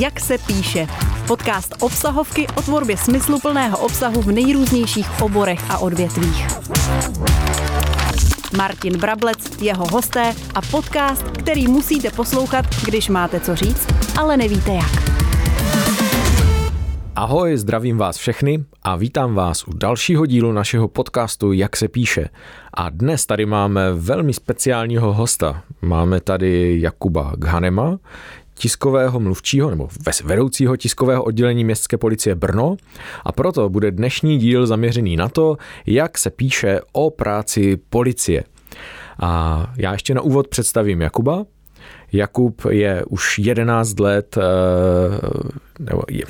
Jak se píše. Podcast obsahovky o tvorbě smysluplného obsahu v nejrůznějších oborech a odvětvích. Martin Brablec, jeho hosté a podcast, který musíte poslouchat, když máte co říct, ale nevíte jak. Ahoj, zdravím vás všechny a vítám vás u dalšího dílu našeho podcastu Jak se píše. A dnes tady máme velmi speciálního hosta. Máme tady Jakuba Ghanema, tiskového mluvčího nebo vedoucího tiskového oddělení městské policie Brno a proto bude dnešní díl zaměřený na to, jak se píše o práci policie. A já ještě na úvod představím Jakuba. Jakub je už 11 let, eh, nebo je,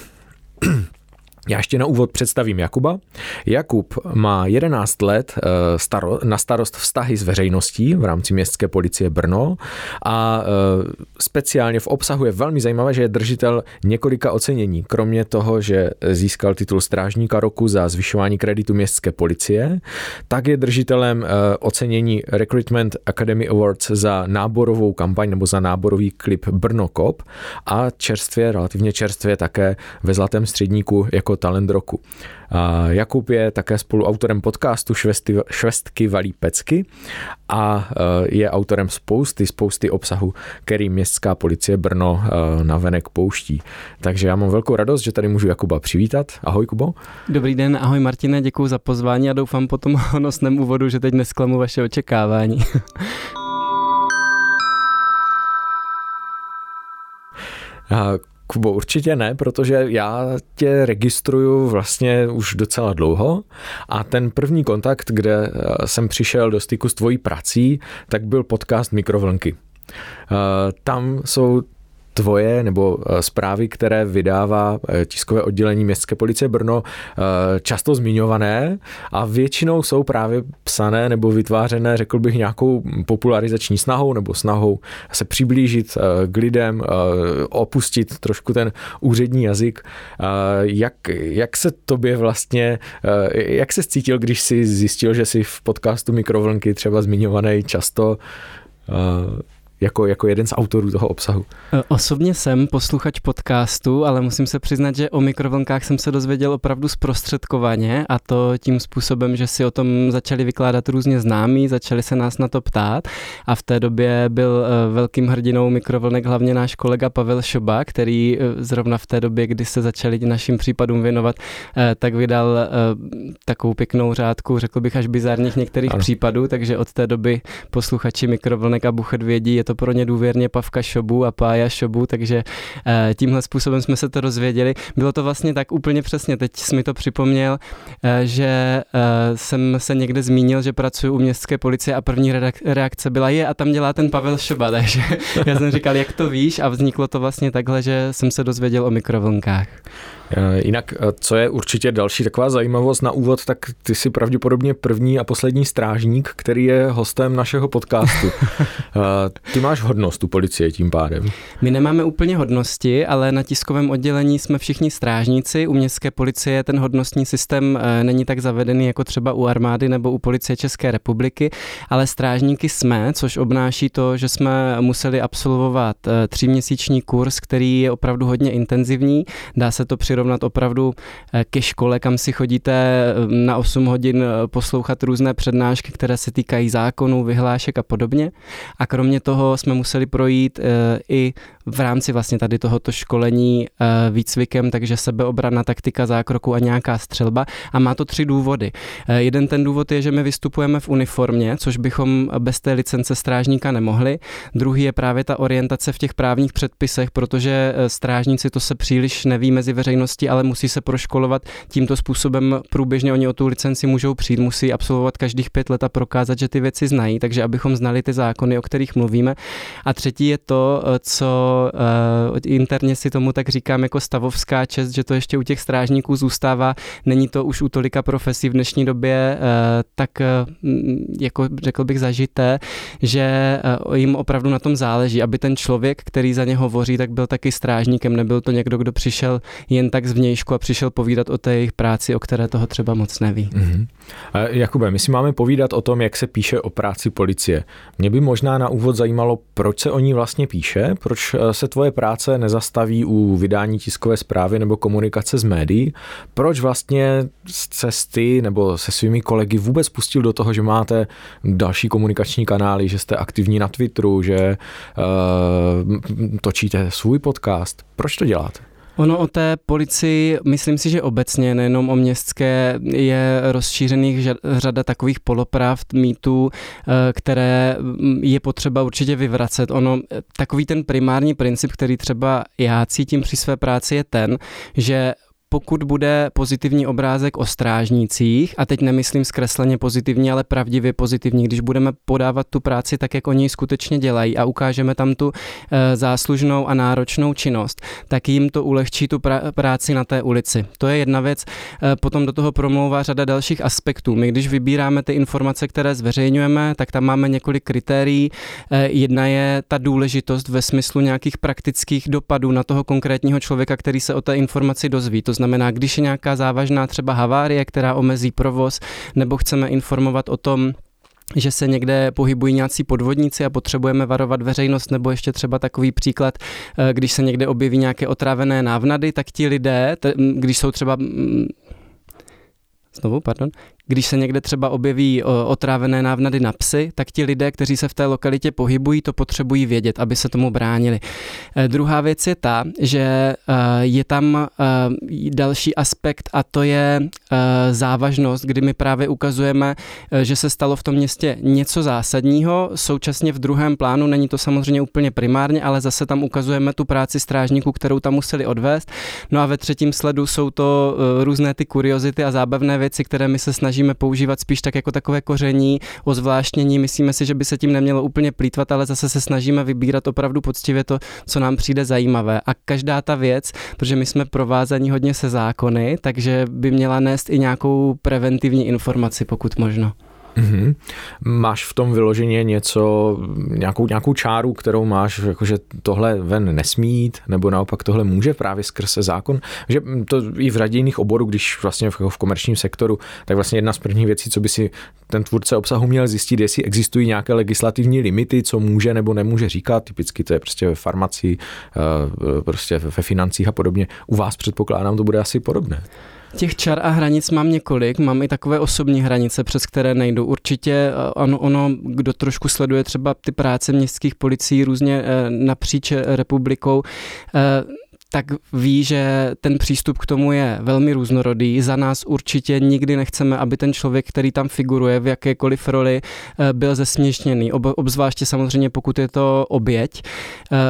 já ještě na úvod představím Jakuba. Jakub má 11 let eh, na starost vztahy s veřejností v rámci městské policie Brno a eh, speciálně v obsahu je velmi zajímavé, že je držitel několika ocenění. Kromě toho, že získal titul strážníka roku za zvyšování kreditu městské policie, tak je držitelem eh, ocenění Recruitment Academy Awards za náborovou kampaň nebo za náborový klip Brno Cop a čerstvě, relativně čerstvě také ve Zlatém středníku jako talent roku. Jakub je také spoluautorem podcastu Švesty, Švestky valí pecky a e, je autorem spousty, spousty obsahu, který městská policie Brno e, na venek pouští. Takže já mám velkou radost, že tady můžu Jakuba přivítat. Ahoj Kubo. Dobrý den, ahoj Martine, děkuji za pozvání a doufám po tom honosném úvodu, že teď nesklamu vaše očekávání. Kubo, určitě ne, protože já tě registruju vlastně už docela dlouho a ten první kontakt, kde eh, jsem přišel do styku s tvojí prací, tak byl podcast Mikrovlnky. Eh, tam jsou tvoje nebo eh, zprávy, které vydává eh, tiskové oddělení Městské policie Brno, eh, často zmiňované a většinou jsou právě psané nebo vytvářené, řekl bych, nějakou popularizační snahou nebo snahou se přiblížit k lidem, opustit trošku ten úřední jazyk. Jak, jak se tobě vlastně, jak se cítil, když jsi zjistil, že jsi v podcastu Mikrovlnky třeba zmiňovaný často jako, jako jeden z autorů toho obsahu? E, osobně jsem posluchač podcastu, ale musím se přiznat, že o mikrovlnkách jsem se dozvěděl opravdu zprostředkovaně a to tím způsobem, že si o tom začali vykládat různě známí, začali se nás na to ptát a v té době byl e, velkým hrdinou mikrovlnek hlavně náš kolega Pavel Šoba, který e, zrovna v té době, kdy se začali našim případům věnovat, tak vydal takovou pěknou řádku, řekl bych až bizarních některých ano. případů, takže od té doby posluchači mikrovlnek a buchet vědí, je to pro ně důvěrně Pavka Šobu a Pája Šobu, takže eh, tímhle způsobem jsme se to rozvěděli. Bylo to vlastně tak úplně přesně, teď jsi mi to připomněl, eh, že eh, jsem se někde zmínil, že pracuji u městské policie a první reakce byla je a tam dělá ten Pavel Šoba, takže já jsem říkal, jak to víš a vzniklo to vlastně takhle, že jsem se dozvěděl o mikrovlnkách. Eh, jinak, eh, co je určitě další taková zajímavost na úvod, tak ty jsi pravděpodobně první a poslední strážník, který je hostem našeho podcastu. Eh, ty máš hodnost u policie tím pádem. My nemáme úplně hodnosti, ale na tiskovém oddělení jsme všichni strážníci. U městské policie ten hodnostní systém není tak zavedený jako třeba u armády nebo u policie České republiky, ale strážníky jsme, což obnáší to, že jsme museli absolvovat tříměsíční kurz, který je opravdu hodně intenzivní. Dá se to přirovnat přirovnat opravdu eh, ke škole, kam si chodíte eh, na 8 hodin eh, poslouchat různé přednášky, které se týkají zákonů, vyhlášek a podobně. A kromě toho jsme museli projít i v rámci vlastně tady tohoto školení výcvikem, takže sebeobrana, taktika zákroku a nějaká střelba. A má to tři důvody. Jeden ten důvod je, že my vystupujeme v uniformě, což bychom bez té licence strážníka nemohli. Druhý je právě ta orientace v těch právních předpisech, protože strážníci to se příliš neví mezi veřejností ale musí se proškolovat tímto způsobem průběžně. Oni o tu licenci můžou přijít, musí absolvovat každých pět let a prokázat, že ty věci znají, takže abychom znali ty zákony, o kterých mluvíme. A třetí je to, co uh, interně si tomu tak říkám jako stavovská čest, že to ještě u těch strážníků zůstává. Není to už u tolika profesí v dnešní době uh, tak, uh, jako řekl bych, zažité, že uh, jim opravdu na tom záleží, aby ten člověk, který za ně hovoří, tak byl taky strážníkem, nebyl to někdo, kdo přišel jen tak zvnějšku a přišel povídat o té jejich práci, o které toho třeba moc neví. Mm-hmm. Jakube, my si máme povídat o tom, jak se píše o práci policie. Mě by možná na úvod zajímalo, proč se o ní vlastně píše, proč se tvoje práce nezastaví u vydání tiskové zprávy nebo komunikace s médií, proč vlastně se ty nebo se svými kolegy vůbec pustil do toho, že máte další komunikační kanály, že jste aktivní na Twitteru, že uh, točíte svůj podcast? Proč to děláte? Ono o té policii, myslím si, že obecně, nejenom o městské, je rozšířených řada takových polopravd, mýtů, eh, které mm, je potřeba určitě vyvracet. Ono, takový ten primární princip, který třeba já cítím při své práci, je ten, že pokud bude pozitivní obrázek o strážnících, a teď nemyslím zkresleně pozitivní, ale pravdivě pozitivní, když budeme podávat tu práci tak, jak oni skutečně dělají a ukážeme tam tu e, záslužnou a náročnou činnost, tak jim to ulehčí tu práci na té ulici. To je jedna věc. E, potom do toho promlouvá řada dalších aspektů. My, když vybíráme ty informace, které zveřejňujeme, tak tam máme několik kritérií. E, jedna je ta důležitost ve smyslu nějakých praktických dopadů na toho konkrétního člověka, který se o té informaci dozví. To znamená, když je nějaká závažná třeba havárie, která omezí provoz, nebo chceme informovat o tom, že se někde pohybují nějací podvodníci a potřebujeme varovat veřejnost, nebo ještě třeba takový příklad, eh, když se někde objeví nějaké otrávené návnady, tak ti lidé, když jsou třeba Znovu, pardon. Když se někde třeba objeví otrávené návnady na psy, tak ti lidé, kteří se v té lokalitě pohybují, to potřebují vědět, aby se tomu bránili. E, druhá věc je ta, že e, je tam e, další aspekt a to je závažnost, kdy my právě ukazujeme, že se stalo v tom městě něco zásadního, současně v druhém plánu, není to samozřejmě úplně primárně, ale zase tam ukazujeme tu práci strážníků, kterou tam museli odvést. No a ve třetím sledu jsou to různé ty kuriozity a zábavné věci, které my se snažíme snažíme používat spíš tak jako takové koření, ozvláštnění. Myslíme si, že by se tím nemělo úplně plítvat, ale zase se snažíme vybírat opravdu poctivě to, co nám přijde zajímavé. A každá ta věc, protože my jsme provázaní hodně se zákony, takže by měla nést i nějakou preventivní informaci, pokud možno. Mm-hmm. Máš v tom vyloženě něco, nějakou, nějakou čáru, kterou máš, jakože tohle ven nesmít, nebo naopak tohle může právě skrze zákon, že to i v radějných oborů, když vlastně v, v komerčním sektoru, tak vlastně jedna z prvních věcí, co by si ten tvůrce obsahu měl zjistit, jestli existují nějaké legislativní limity, co může nebo nemůže říkat, typicky to je prostě ve farmacii, eh, prostě ve financích a podobně. U vás předpokládám, to bude asi podobné. Těch čar a hranic mám několik, mám i takové osobní hranice, přes které nejdu. Určitě eh, ano, ono, kdo trošku sleduje třeba ty práce městských policií různě eh, napříč republikou, eh, tak ví, že ten přístup k tomu je velmi různorodý. Za nás určitě nikdy nechceme, aby ten člověk, který tam figuruje v jakékoliv roli, byl zesměšněný. Obzvláště samozřejmě, pokud je to oběť.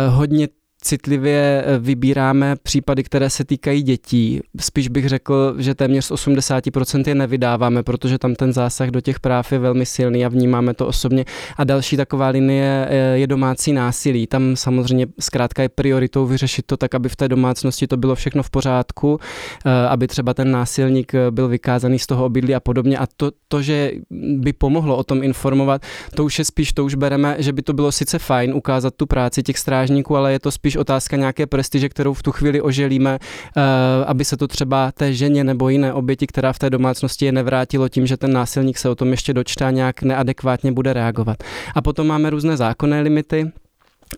Hodně citlivě eh, vybíráme případy, které se týkají dětí. Spíš bych řekl, že téměř z 80% je nevydáváme, protože tam ten zásah do těch práv je velmi silný a vnímáme to osobně. A další taková linie eh, je domácí násilí. Tam samozřejmě zkrátka je prioritou vyřešit to tak, aby v té domácnosti to bylo všechno v pořádku, eh, aby třeba ten násilník byl vykázaný z toho obydlí a podobně. A to, to, že by pomohlo o tom informovat, to už je spíš, to už bereme, že by to bylo sice fajn ukázat tu práci těch strážníků, ale je to spíš spíš otázka nějaké prestiže, kterou v tu chvíli oželíme, eh, aby se to třeba té ženě nebo jiné oběti, která v té domácnosti je nevrátilo tím, že ten násilník se o tom ještě dočtá nějak neadekvátně bude reagovat. A potom máme různé zákonné limity,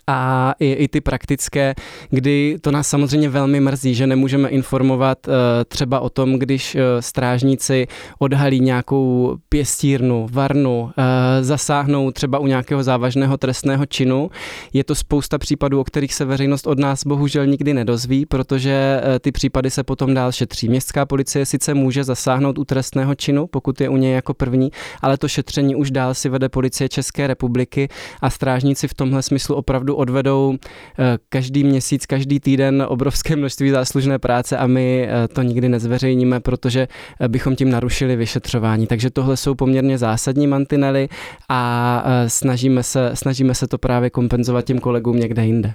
a i, i ty praktické, kdy to nás samozřejmě velmi mrzí, že nemůžeme informovat uh, třeba o tom, když uh, strážníci odhalí nějakou pěstírnu, varnu, uh, zasáhnou třeba u nějakého závažného trestného činu. Je to spousta případů, o kterých se veřejnost od nás bohužel nikdy nedozví, protože uh, ty případy se potom dál šetří. Městská policie sice může zasáhnout u trestného činu, pokud je u něj jako první, ale to šetření už dál si vede policie České republiky a strážníci v tomhle smyslu opravdu opravdu odvedou eh, každý měsíc, každý týden obrovské množství záslužné práce a my eh, to nikdy nezveřejníme, protože eh, bychom tím narušili vyšetřování. Takže tohle jsou poměrně zásadní mantinely a snažíme se, snažíme se to právě kompenzovat těm kolegům někde jinde.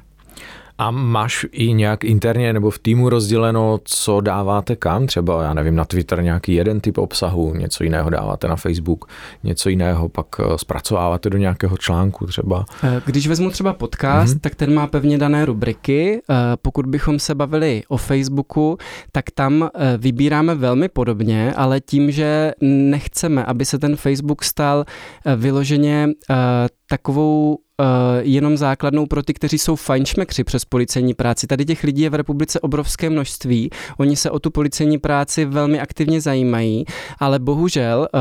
A máš i nějak interně nebo v týmu rozděleno, co dáváte kam? Třeba, já nevím, na Twitter nějaký jeden typ obsahu, něco jiného dáváte na Facebook, něco jiného pak eh, zpracováváte do nějakého článku třeba. Eh, když vezmu třeba podcast, mm-hmm. tak ten má pevně dané rubriky. Eh, pokud bychom se bavili o Facebooku, tak tam vybíráme velmi podobně, ale tím, že nechceme, aby se ten Facebook stal vyloženě takovou uh, jenom základnou pro ty, kteří jsou fajnšmekři přes policejní práci. Tady těch lidí je v republice obrovské množství. Oni se o tu policejní práci velmi aktivně zajímají, ale bohužel uh,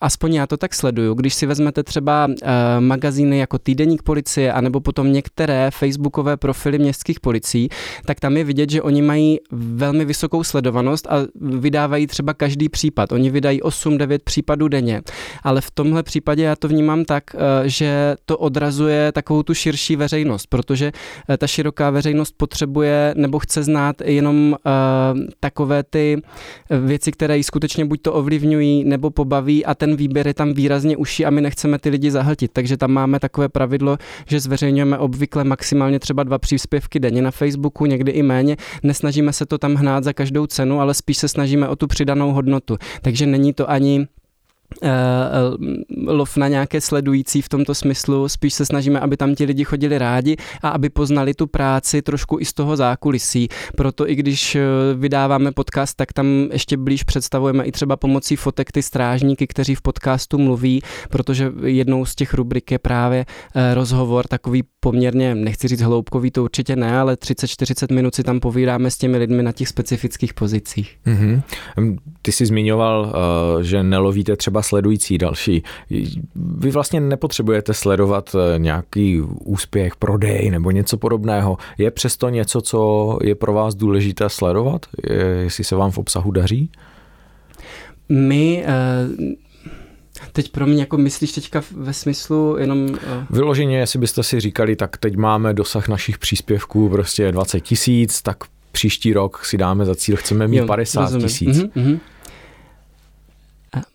aspoň já to tak sleduju, když si vezmete třeba uh, magazíny jako Týdeník policie, anebo potom některé facebookové profily městských policií, tak tam je vidět, že oni mají velmi vysokou sledovanost a vydávají třeba každý případ. Oni vydají 8-9 případů denně, ale v tomhle případě já to vnímám tak, uh, že to odrazuje takovou tu širší veřejnost, protože uh, ta široká veřejnost potřebuje nebo chce znát jenom uh, takové ty věci, které ji skutečně buď to ovlivňují nebo pobaví a ten ten výběr je tam výrazně uší a my nechceme ty lidi zahltit. Takže tam máme takové pravidlo, že zveřejňujeme obvykle maximálně třeba dva příspěvky denně na Facebooku, někdy i méně. Nesnažíme se to tam hnát za každou cenu, ale spíš se snažíme o tu přidanou hodnotu. Takže není to ani lov na nějaké sledující v tomto smyslu. Spíš se snažíme, aby tam ti lidi chodili rádi a aby poznali tu práci trošku i z toho zákulisí. Proto i když eh, vydáváme podcast, tak tam ještě blíž představujeme i třeba pomocí fotek ty strážníky, kteří v podcastu mluví, protože jednou z těch rubrik je právě rozhovor, takový poměrně, nechci říct hloubkový, to určitě ne, ale 30-40 minut si tam povídáme s těmi lidmi na těch specifických pozicích. Mm-hmm. Ty jsi zmiňoval, že nelovíte třeba třeba sledující další. Vy vlastně nepotřebujete sledovat eh, nějaký úspěch, prodej nebo něco podobného. Je přesto něco, co je pro vás důležité sledovat, jestli se vám v obsahu daří? My uh... Teď pro mě, jako myslíš teďka ve smyslu jenom... Vyloženě, jestli byste si říkali, tak teď máme dosah našich příspěvků prostě 20 tisíc, tak příští rok si dáme za cíl, chceme mít jo, 50 tisíc. Mm-hmm, mm-hmm.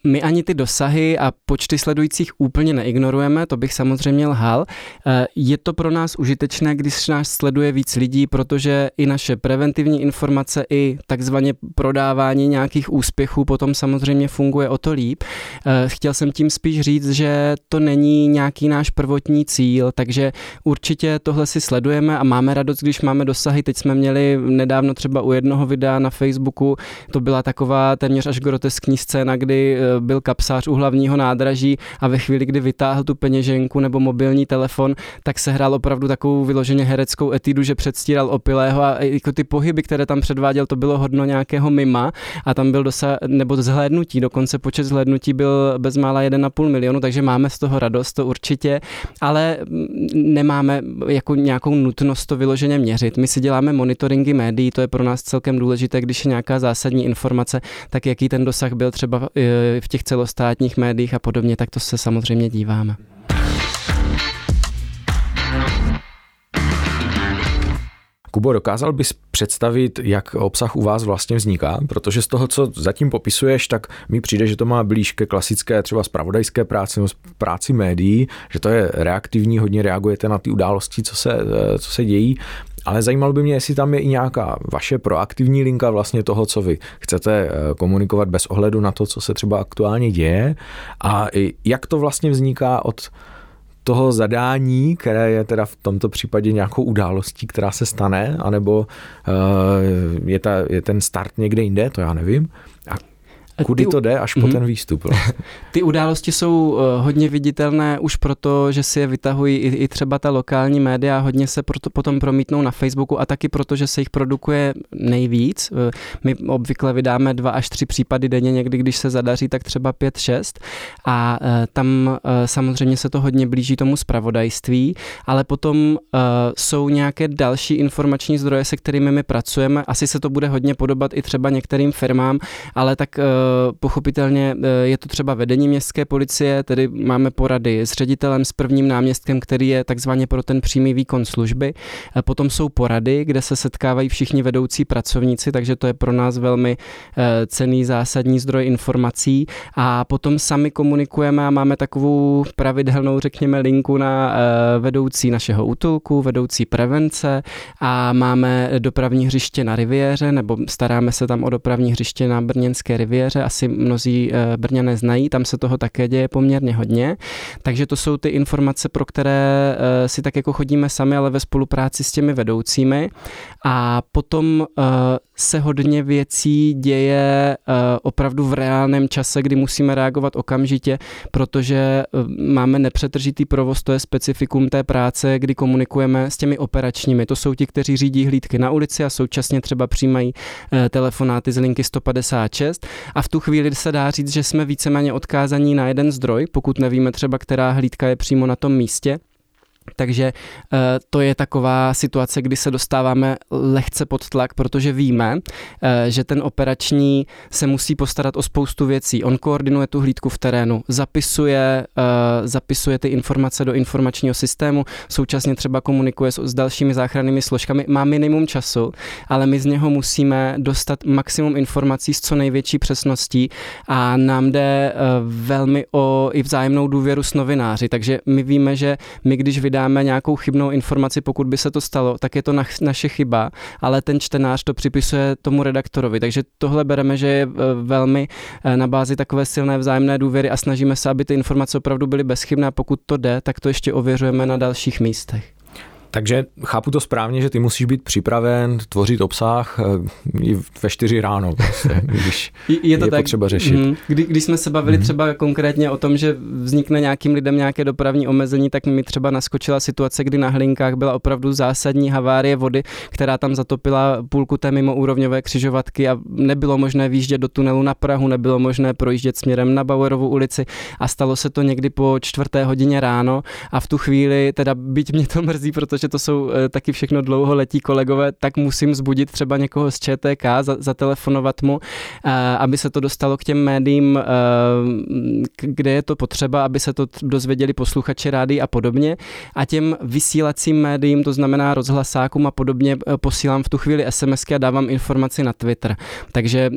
My ani ty dosahy a počty sledujících úplně neignorujeme, to bych samozřejmě lhal. Eh, je to pro nás užitečné, když nás sleduje víc lidí, protože i naše preventivní informace, i takzvaně prodávání nějakých úspěchů potom samozřejmě funguje o to líp. Eh, chtěl jsem tím spíš říct, že to není nějaký náš prvotní cíl, takže určitě tohle si sledujeme a máme radost, když máme dosahy. Teď jsme měli nedávno třeba u jednoho videa na Facebooku, to byla taková téměř až groteskní scéna, kdy Eh, byl kapsář u hlavního nádraží a ve chvíli, kdy vytáhl tu peněženku nebo mobilní telefon, tak se hrál opravdu takovou vyloženě hereckou etidu, že předstíral opilého a jako ty pohyby, které tam předváděl, to bylo hodno nějakého mima a tam byl dosa, nebo zhlédnutí, dokonce počet zhlédnutí byl bezmála 1,5 milionu, takže máme z toho radost, to určitě, ale nemáme jako nějakou nutnost to vyloženě měřit. My si děláme monitoringy médií, to je pro nás celkem důležité, když je nějaká zásadní informace, tak jaký ten dosah byl třeba eh, v těch celostátních médiích a podobně, tak to se samozřejmě díváme. Kubo, dokázal bys představit, jak obsah u vás vlastně vzniká? Protože z toho, co zatím popisuješ, tak mi přijde, že to má blíž ke klasické třeba spravodajské práci nebo práci médií, že to je reaktivní, hodně reagujete na ty události, co se, co se dějí. Ale zajímalo by mě, jestli tam je i nějaká vaše proaktivní linka vlastně toho, co vy chcete eh, komunikovat bez ohledu na to, co se třeba aktuálně děje a jak to vlastně vzniká od toho zadání, které je teda v tomto případě nějakou událostí, která se stane, anebo eh, je, ta, je ten start někde jinde, to já nevím. Kudy to jde až po mm-hmm. ten výstup? Vlastně. Ty události jsou eh, hodně viditelné už proto, že si je vytahují i, i třeba ta lokální média, hodně se proto potom promítnou na Facebooku a taky proto, že se jich produkuje nejvíc. Eh, my obvykle vydáme dva až tři případy denně, někdy když se zadaří, tak třeba pět, šest a eh, tam samozřejmě se to hodně blíží tomu spravodajství, ale potom jsou nějaké další informační zdroje, se kterými my pracujeme. Asi se to bude hodně podobat i třeba některým firmám, ale tak Pochopitelně eh, je to třeba vedení městské policie, tedy máme porady s ředitelem, s prvním náměstkem, který je takzvaně pro ten přímý výkon služby. Potom jsou porady, kde se setkávají všichni vedoucí pracovníci, takže to je pro nás velmi eh, cený zásadní zdroj informací. A potom sami komunikujeme a máme takovou pravidelnou, řekněme, linku na eh, vedoucí našeho útulku, vedoucí prevence a máme dopravní hřiště na Riviéře, nebo staráme se tam o dopravní hřiště na Brněnské riviéře semináře, asi mnozí Brňané znají, tam se toho také děje poměrně hodně. Takže to jsou ty informace, pro které si tak jako chodíme sami, ale ve spolupráci s těmi vedoucími. A potom se hodně věcí děje opravdu v reálném čase, kdy musíme reagovat okamžitě, protože máme nepřetržitý provoz, to je specifikum té práce, kdy komunikujeme s těmi operačními. To jsou ti, kteří řídí hlídky na ulici a současně třeba přijímají eh, telefonáty z linky 156 a v tu chvíli se dá říct, že jsme víceméně odkázaní na jeden zdroj, pokud nevíme třeba, která hlídka je přímo na tom místě takže eh, to je taková situace, kdy se dostáváme lehce pod tlak, protože víme, eh, že ten operační se musí postarat o spoustu věcí. On koordinuje tu hlídku v terénu, zapisuje, eh, zapisuje ty informace do informačního systému, současně třeba komunikuje s dalšími záchrannými složkami. Má minimum času, ale my z něho musíme dostat maximum informací s co největší přesností a nám jde velmi o i vzájemnou důvěru s novináři. Takže my víme, že my když vydáme nějakou chybnou informaci, pokud by se to stalo, tak je to na, naše chyba, ale ten čtenář to připisuje tomu redaktorovi. Takže tohle bereme, že je eh, velmi eh, na bázi takové silné vzájemné důvěry a snažíme se, aby ty informace opravdu byly bezchybné pokud to jde, tak to ještě ověřujeme na dalších místech. Takže chápu to správně, že ty musíš být připraven tvořit obsah eh, i ve čtyři ráno, prostě, když je, to je tak, potřeba řešit. Mm, kdy, když jsme se bavili mm. třeba konkrétně o tom, že vznikne nějakým lidem nějaké dopravní omezení, tak mi třeba naskočila situace, kdy na Hlinkách byla opravdu zásadní havárie vody, která tam zatopila půlku té mimoúrovňové křižovatky a nebylo možné výjíždět do tunelu na Prahu, nebylo možné projíždět směrem na Bauerovu ulici a stalo se to někdy po čtvrté hodině ráno a v tu chvíli, teda byť mě to mrzí, protože protože to jsou eh, taky všechno dlouholetí kolegové, tak musím zbudit třeba někoho z ČTK, zatelefonovat mu, eh, aby se to dostalo k těm médiím, eh, kde je to potřeba, aby se to dozvěděli posluchači rády a podobně. A těm vysílacím médiím, to znamená rozhlasákům a podobně, posílám v tu chvíli SMSky a dávám informaci na Twitter. Takže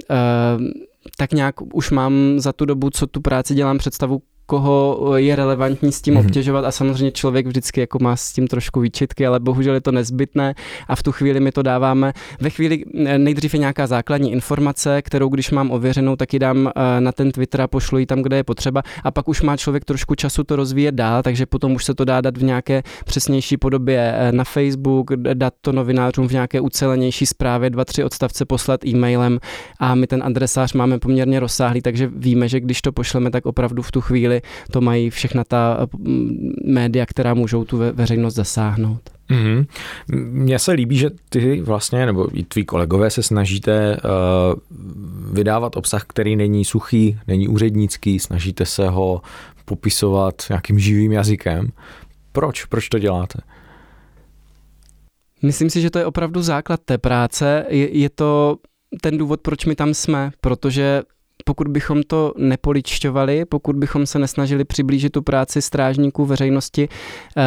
tak nějak už mám za tu dobu, co tu práci dělám, představu, koho je relevantní s tím mm-hmm. obtěžovat a samozřejmě člověk vždycky jako má s tím trošku výčitky, ale bohužel je to nezbytné a v tu chvíli my to dáváme. Ve chvíli eh, nejdřív je nějaká základní informace, kterou když mám ověřenou, tak ji dám eh, na ten Twitter a pošlu ji tam, kde je potřeba a pak už má člověk trošku času to rozvíjet dál, takže potom už se to dá dát v nějaké přesnější podobě eh, na Facebook, dát to novinářům v nějaké ucelenější zprávě, dva, tři odstavce poslat e-mailem a my ten adresář máme poměrně rozsáhlý, takže víme, že když to pošleme, tak opravdu v tu chvíli chvíli to mají všechna ta mm, média, která můžou tu veřejnost zasáhnout. Mm-hmm. Mně se líbí, že ty vlastně, nebo i tví kolegové se snažíte uh, vydávat obsah, který není suchý, není úřednický, snažíte se ho popisovat nějakým živým jazykem. Proč? Proč to děláte? Myslím si, že to je opravdu základ té práce. Je, je to ten důvod, proč my tam jsme, protože pokud bychom to nepoličťovali, pokud bychom se nesnažili přiblížit tu práci strážníků veřejnosti eh,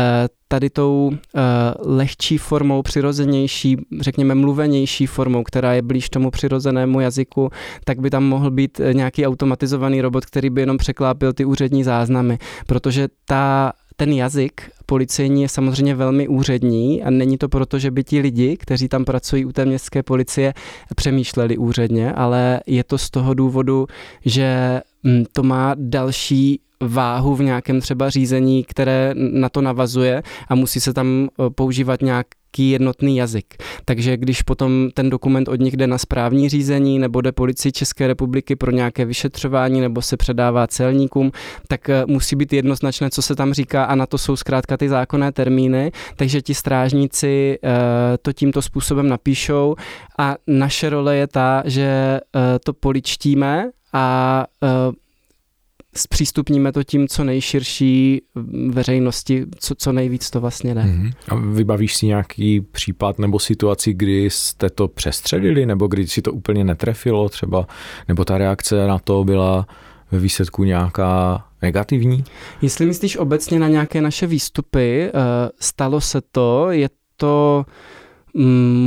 tady tou eh, lehčí formou, přirozenější, řekněme mluvenější formou, která je blíž tomu přirozenému jazyku, tak by tam mohl být eh, nějaký automatizovaný robot, který by jenom překlápil ty úřední záznamy, protože ta ten jazyk policejní je samozřejmě velmi úřední a není to proto, že by ti lidi, kteří tam pracují u té městské policie, přemýšleli úředně, ale je to z toho důvodu, že mm, to má další váhu v nějakém třeba řízení, které na to navazuje a musí se tam eh, používat nějak nějaký jednotný jazyk. Takže když potom ten dokument od nich jde na správní řízení nebo jde policii České republiky pro nějaké vyšetřování nebo se předává celníkům, tak eh, musí být jednoznačné, co se tam říká a na to jsou zkrátka ty zákonné termíny, takže ti strážníci eh, to tímto způsobem napíšou a naše role je ta, že to poličtíme a zpřístupníme to tím co nejširší veřejnosti, co, co nejvíc to vlastně jde. Mm-hmm. A vybavíš si nějaký případ nebo situaci, kdy jste to přestředili, nebo kdy si to úplně netrefilo třeba, nebo ta reakce na to byla ve výsledku nějaká negativní? Jestli myslíš obecně na nějaké naše výstupy, eh, stalo se to, je to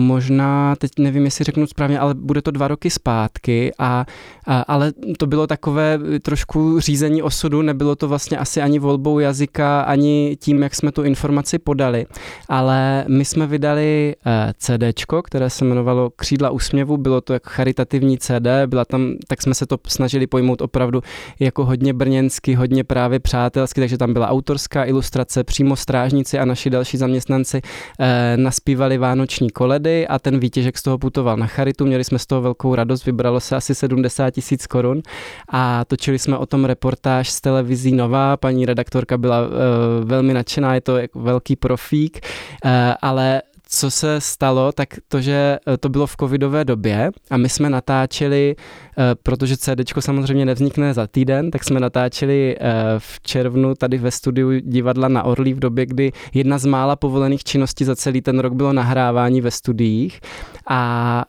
možná, teď nevím, jestli řeknu správně, ale bude to dva roky zpátky, a, a, ale to bylo takové trošku řízení osudu, nebylo to vlastně asi ani volbou jazyka, ani tím, jak jsme tu informaci podali, ale my jsme vydali eh, CDčko, které se jmenovalo Křídla úsměvu, bylo to jako charitativní CD, byla tam, tak jsme se to snažili pojmout opravdu jako hodně brněnsky, hodně právě přátelsky, takže tam byla autorská ilustrace, přímo strážníci a naši další zaměstnanci eh, naspívali vánoční koledy a ten výtěžek z toho putoval na charitu, měli jsme z toho velkou radost, vybralo se asi 70 tisíc korun. A točili jsme o tom reportáž z televizí Nová, paní redaktorka byla eh, velmi nadšená, je to jako velký profík, eh, ale co se stalo, tak to, že eh, to bylo v covidové době a my jsme natáčeli, eh, protože CD samozřejmě nevznikne za týden, tak jsme natáčeli eh, v červnu tady ve studiu divadla na Orlí v době, kdy jedna z mála povolených činností za celý ten rok bylo nahrávání ve studiích. A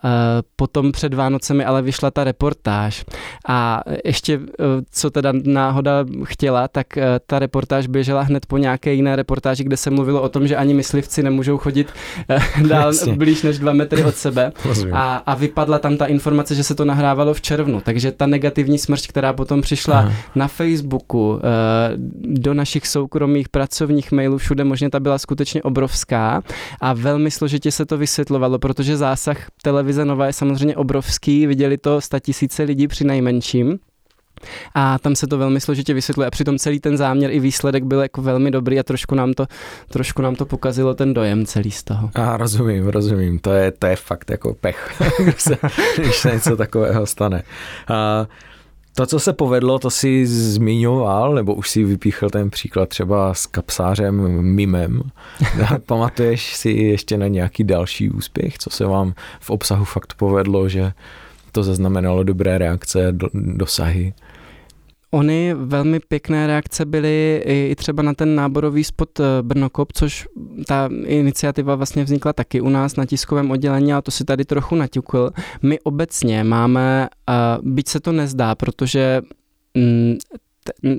potom před Vánocemi ale vyšla ta reportáž. A ještě co teda náhoda chtěla, tak ta reportáž běžela hned po nějaké jiné reportáži, kde se mluvilo o tom, že ani myslivci nemůžou chodit dál Jasně. blíž než dva metry od sebe. A, a vypadla tam ta informace, že se to nahrávalo v červnu. Takže ta negativní smršť, která potom přišla Aha. na Facebooku, eh, do našich soukromých pracovních mailů, všude možně ta byla skutečně obrovská a velmi složitě se to vysvětlovalo, protože zásah televize Nova je samozřejmě obrovský, viděli to tisíce lidí při nejmenším. A tam se to velmi složitě vysvětluje a přitom celý ten záměr i výsledek byl jako velmi dobrý a trošku nám to, trošku nám to pokazilo ten dojem celý z toho. A rozumím, rozumím, to je, to je fakt jako pech, když se, když se něco takového stane. A to, co se povedlo, to si zmiňoval, nebo už si vypíchl ten příklad třeba s kapsářem Mimem. Pamatuješ si ještě na nějaký další úspěch, co se vám v obsahu fakt povedlo, že to zaznamenalo dobré reakce, dosahy? Ony velmi pěkné reakce byly i třeba na ten náborový spot eh, Brnokop, což ta iniciativa vlastně vznikla taky u nás na tiskovém oddělení a to si tady trochu naťukl. My obecně máme, byť se to nezdá, protože mm,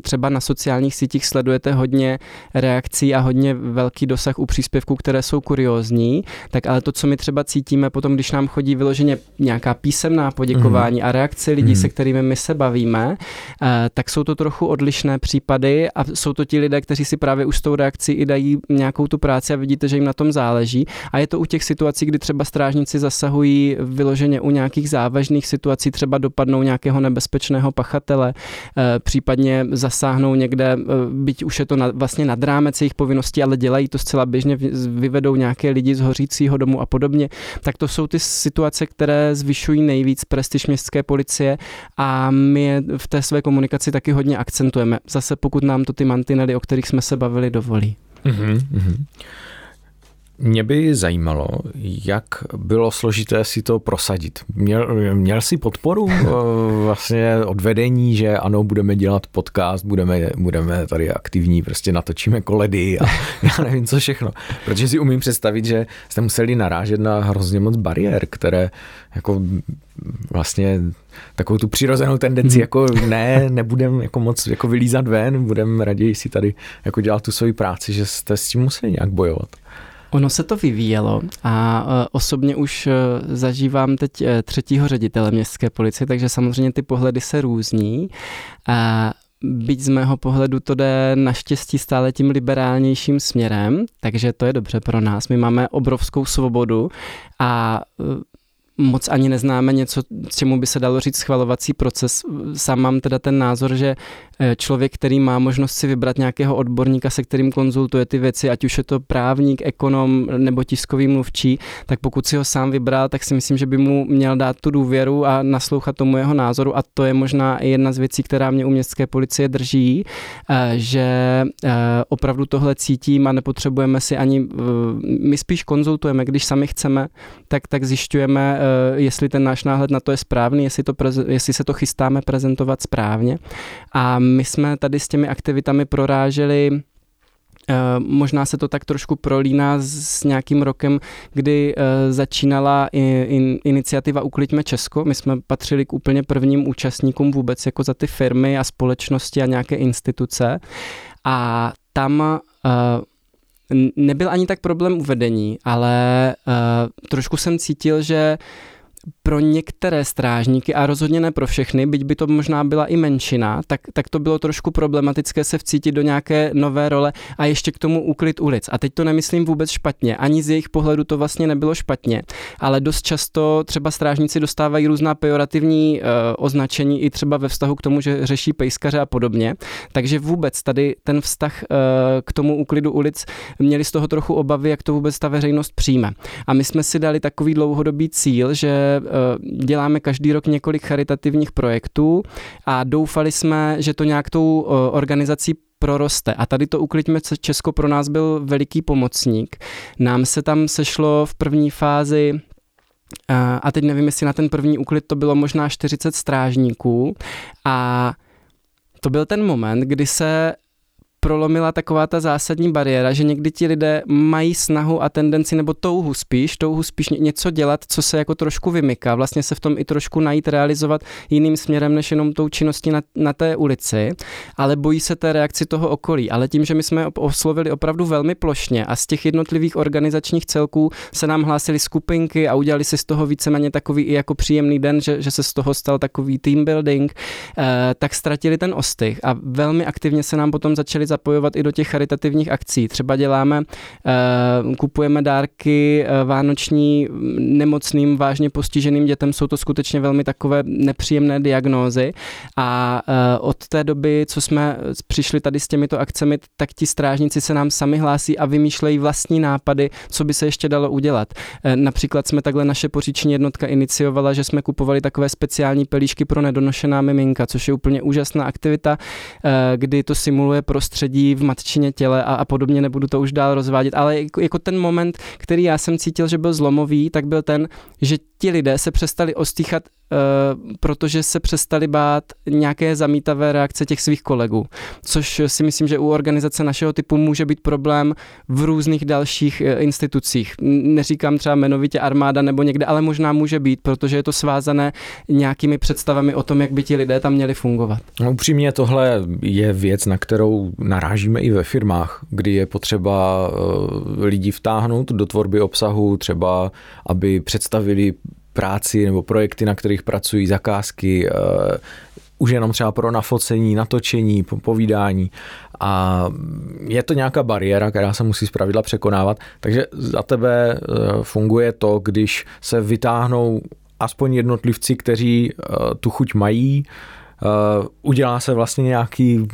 třeba na sociálních sítích sledujete hodně reakcí a hodně velký dosah u příspěvků, které jsou kuriózní, tak ale to, co my třeba cítíme potom, když nám chodí vyloženě nějaká písemná poděkování mm. a reakce lidí, mm. se kterými my se bavíme, eh, tak jsou to trochu odlišné případy a jsou to ti lidé, kteří si právě už s tou reakcí i dají nějakou tu práci a vidíte, že jim na tom záleží. A je to u těch situací, kdy třeba strážníci zasahují vyloženě u nějakých závažných situací, třeba dopadnou nějakého nebezpečného pachatele, eh, případně vlastně zasáhnou někde, eh, byť už je to na, vlastně nad rámec jejich povinností, ale dělají to zcela běžně, vyvedou nějaké lidi z hořícího domu a podobně, tak to jsou ty situace, které zvyšují nejvíc prestiž městské policie a my je v té své komunikaci taky hodně akcentujeme. Zase pokud nám to ty mantinely, o kterých jsme se bavili, dovolí. Mm-hmm. Mě by zajímalo, jak bylo složité si to prosadit. Měl, měl jsi podporu eh, vlastně od vedení, že ano, budeme dělat podcast, budeme, budeme tady aktivní, prostě natočíme koledy a já nevím co všechno. Protože si umím představit, že jste museli narážet na hrozně moc bariér, které jako vlastně takovou tu přirozenou tendenci, hmm. jako ne, nebudem jako moc jako vylízat ven, budeme raději si tady jako dělat tu svoji práci, že jste s tím museli nějak bojovat. Ono se to vyvíjelo a e, osobně už e, zažívám teď e, třetího ředitele městské policie, takže samozřejmě ty pohledy se různí. A byť z mého pohledu to jde naštěstí stále tím liberálnějším směrem, takže to je dobře pro nás. My máme obrovskou svobodu a moc ani neznáme něco, čemu by se dalo říct schvalovací proces. Sám mám teda ten názor, že eh, člověk, který má možnost si vybrat nějakého odborníka, se kterým konzultuje ty věci, ať už je to právník, ekonom nebo tiskový mluvčí, tak pokud si ho sám vybral, tak si myslím, že by mu měl dát tu důvěru a naslouchat tomu jeho názoru a to je možná i jedna z věcí, která mě u městské policie drží, eh, že eh, opravdu tohle cítím a nepotřebujeme si ani, my spíš konzultujeme, když sami chceme, tak, tak zjišťujeme, jestli ten náš náhled na to je správný, jestli, to, jestli se to chystáme prezentovat správně. A my jsme tady s těmi aktivitami proráželi eh, Možná se to tak trošku prolíná s nějakým rokem, kdy eh, začínala iniciativa Ukliďme Česko. My jsme patřili k úplně prvním účastníkům vůbec jako za ty firmy a společnosti a nějaké instituce. A tam nebyl ani tak problém uvedení, ale uh, trošku jsem cítil, že pro některé strážníky a rozhodně ne pro všechny, byť by to možná byla i menšina, tak, tak to bylo trošku problematické se vcítit do nějaké nové role a ještě k tomu úklid ulic. A teď to nemyslím vůbec špatně, ani z jejich pohledu to vlastně nebylo špatně, ale dost často třeba strážníci dostávají různá pejorativní uh, označení i třeba ve vztahu k tomu, že řeší pejskaře a podobně. Takže vůbec tady ten vztah uh, k tomu úklidu ulic měli z toho trochu obavy, jak to vůbec ta veřejnost přijme. A my jsme si dali takový dlouhodobý cíl, že Eh, děláme každý rok několik charitativních projektů a doufali jsme, že to nějak tou eh, organizací proroste. A tady to Uklidíme Česko pro nás byl veliký pomocník. Nám se tam sešlo v první fázi eh, a teď nevím, jestli na ten první úklid to bylo možná 40 strážníků a to byl ten moment, kdy se prolomila taková ta zásadní bariéra, že někdy ti lidé mají snahu a tendenci, nebo touhu spíš, touhu spíš něco dělat, co se jako trošku vymyká, vlastně se v tom i trošku najít, realizovat jiným směrem, než jenom tou činností na, na té ulici, ale bojí se té reakci toho okolí. Ale tím, že my jsme oslovili opravdu velmi plošně a z těch jednotlivých organizačních celků se nám hlásily skupinky a udělali si z toho víceméně takový i jako příjemný den, že, že se z toho stal takový team building, eh, tak ztratili ten ostych a velmi aktivně se nám potom začali zapojovat i do těch charitativních akcí. Třeba děláme, eh, kupujeme dárky eh, vánoční nemocným, vážně postiženým dětem. Jsou to skutečně velmi takové nepříjemné diagnózy a eh, od té doby, co jsme přišli tady s těmito akcemi, tak ti strážníci se nám sami hlásí a vymýšlejí vlastní nápady, co by se ještě dalo udělat. Například jsme takhle naše poříční jednotka iniciovala, že jsme kupovali takové speciální pelíšky pro nedonošená miminka, což je úplně úžasná aktivita, kdy to simuluje prostředí prostředí v matčině těle a, a podobně, nebudu to už dál rozvádět, ale jako, jako ten moment, který já jsem cítil, že byl zlomový, tak byl ten, že ti lidé se přestali ostýchat protože se přestali bát nějaké zamítavé reakce těch svých kolegů. Což si myslím, že u organizace našeho typu může být problém v různých dalších uh, institucích. Neříkám třeba jmenovitě armáda nebo někde, ale možná může být, protože je to svázané nějakými představami o tom, jak by ti lidé tam měli fungovat. No, upřímně tohle je věc, na kterou narážíme i ve firmách, kdy je potřeba uh, lidi vtáhnout do tvorby obsahu, třeba aby představili práci nebo projekty, na kterých pracují, zakázky, uh, už jenom třeba pro nafocení, natočení, povídání. A je to nějaká bariéra, která se musí zpravidla překonávat, takže za tebe uh, funguje to, když se vytáhnou aspoň jednotlivci, kteří uh, tu chuť mají, udělá se vlastně nějaký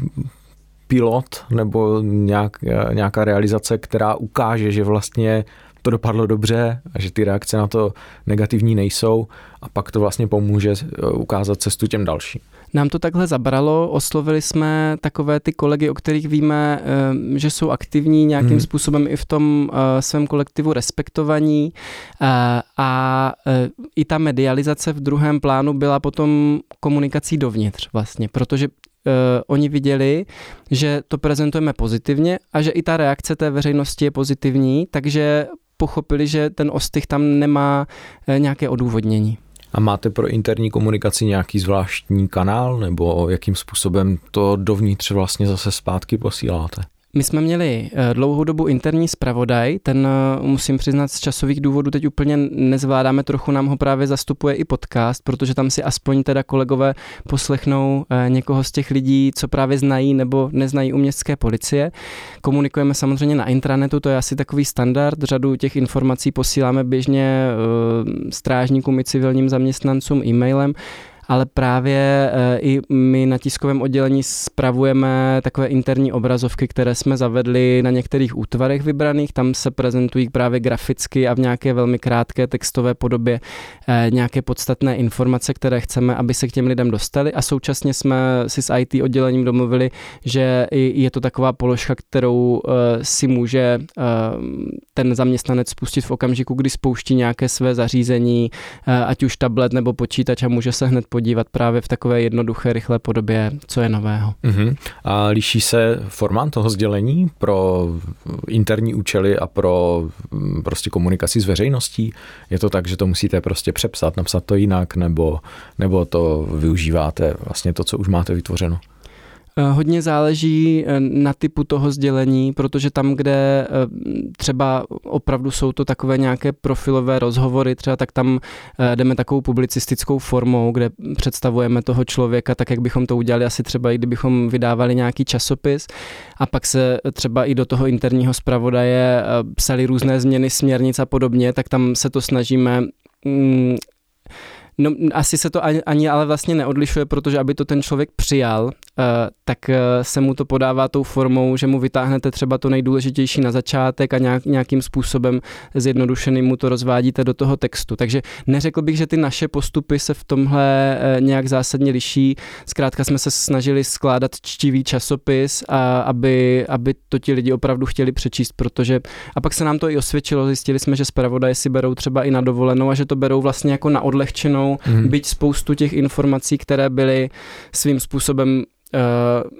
pilot nebo nějak, nějaká realizace, která ukáže, že vlastně to dopadlo dobře a že ty reakce na to negativní nejsou a pak to vlastně pomůže eh, ukázat cestu těm dalším. Nám to takhle zabralo, oslovili jsme takové ty kolegy, o kterých víme, eh, že jsou aktivní nějakým hmm. způsobem i v tom eh, svém kolektivu respektovaní a i ta medializace v druhém plánu byla potom komunikací dovnitř vlastně, protože uh, oni viděli, že to prezentujeme pozitivně a že i ta reakce té veřejnosti je pozitivní, takže pochopili, že ten ostych tam nemá uh, nějaké odůvodnění. A máte pro interní komunikaci nějaký zvláštní kanál, nebo jakým způsobem to dovnitř vlastně zase zpátky posíláte? My jsme měli eh, dlouhou dobu interní zpravodaj, ten eh, musím přiznat z časových důvodů teď úplně nezvládáme, trochu nám ho právě zastupuje i podcast, protože tam si aspoň teda kolegové poslechnou eh, někoho z těch lidí, co právě znají nebo neznají u městské policie. Komunikujeme samozřejmě na intranetu, to je asi takový standard, řadu těch informací posíláme běžně strážníkům i civilním zaměstnancům e-mailem ale právě eh, i my na tiskovém oddělení spravujeme takové interní obrazovky, které jsme zavedli na některých útvarech vybraných. Tam se prezentují právě graficky a v nějaké velmi krátké textové podobě eh, nějaké podstatné informace, které chceme, aby se k těm lidem dostali a současně jsme si s IT oddělením domluvili, že je to taková položka, kterou eh, si může ten zaměstnanec spustit v okamžiku, kdy spouští nějaké své zařízení, ať už tablet nebo počítač a může se hned podívat podívat právě v takové jednoduché, rychlé podobě, co je nového. Uh-huh. A liší se formát toho sdělení pro interní účely a pro mm, prostě komunikaci s veřejností? Je to tak, že to musíte prostě přepsat, napsat to jinak, nebo, nebo to využíváte vlastně to, co už máte vytvořeno? Hodně záleží na typu toho sdělení, protože tam, kde třeba opravdu jsou to takové nějaké profilové rozhovory, třeba tak tam jdeme takovou publicistickou formou, kde představujeme toho člověka tak, jak bychom to udělali asi třeba i kdybychom vydávali nějaký časopis. A pak se třeba i do toho interního zpravodaje psali různé změny směrnic a podobně, tak tam se to snažíme mm, No, asi se to ani, ani ale vlastně neodlišuje, protože aby to ten člověk přijal, Eh, tak eh, se mu to podává tou formou, že mu vytáhnete třeba to nejdůležitější na začátek a nějak, nějakým způsobem zjednodušeným mu to rozvádíte do toho textu. Takže neřekl bych, že ty naše postupy se v tomhle eh, nějak zásadně liší. Zkrátka jsme se snažili skládat čtivý časopis, a aby, aby to ti lidi opravdu chtěli přečíst, protože a pak se nám to i osvědčilo, zjistili jsme, že zpravodaje si berou třeba i na dovolenou a že to berou vlastně jako na odlehčenou, mm. byť spoustu těch informací, které byly svým způsobem uh,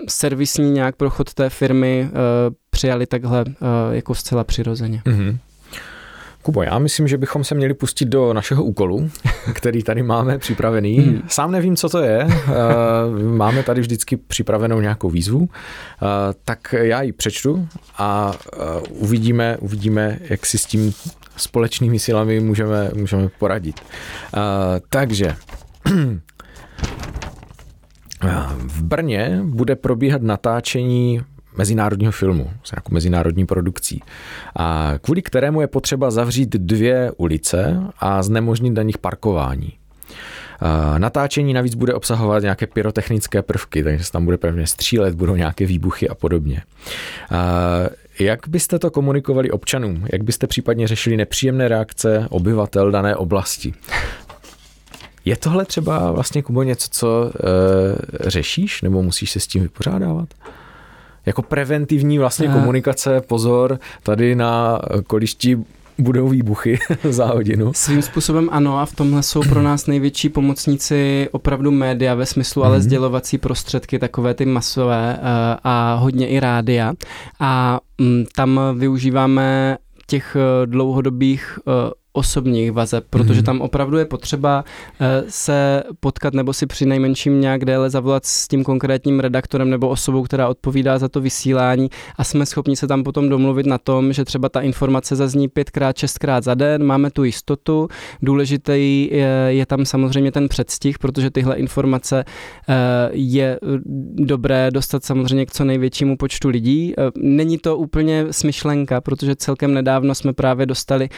servisní nějak prochod té firmy uh, přijali takhle uh, jako zcela přirozeně. Mm-hmm. Kubo, já myslím, že bychom se měli pustit do našeho úkolu, který tady máme připravený. Hmm. Sám nevím, co to je. Máme tady vždycky připravenou nějakou výzvu, tak já ji přečtu a uvidíme, uvidíme, jak si s tím společnými silami můžeme, můžeme poradit. Takže v Brně bude probíhat natáčení mezinárodního filmu s nějakou mezinárodní produkcí, a kvůli kterému je potřeba zavřít dvě ulice a znemožnit na nich parkování. Natáčení navíc bude obsahovat nějaké pyrotechnické prvky, takže se tam bude pevně střílet, budou nějaké výbuchy a podobně. Jak byste to komunikovali občanům? Jak byste případně řešili nepříjemné reakce obyvatel dané oblasti? Je tohle třeba vlastně, Kubo, něco, co e, řešíš, nebo musíš se s tím vypořádávat? Jako preventivní vlastně a... komunikace, pozor, tady na kolišti budou výbuchy za hodinu. Svým způsobem ano a v tomhle jsou pro nás největší pomocníci opravdu média ve smyslu, ale mm-hmm. sdělovací prostředky, takové ty masové uh, a hodně i rádia. A um, tam využíváme těch eh, dlouhodobých osobních vazeb, protože mm-hmm. tam opravdu je potřeba eh, se potkat nebo si při nejmenším nějak déle zavolat s tím konkrétním redaktorem nebo osobou, která odpovídá za to vysílání a jsme schopni se tam potom domluvit na tom, že třeba ta informace zazní pětkrát, šestkrát za den, máme tu jistotu, důležitý je, je tam samozřejmě ten předstih, protože tyhle informace eh, je dobré dostat samozřejmě k co největšímu počtu lidí. Eh, není to úplně smyšlenka, protože celkem nedávno jsme právě dostali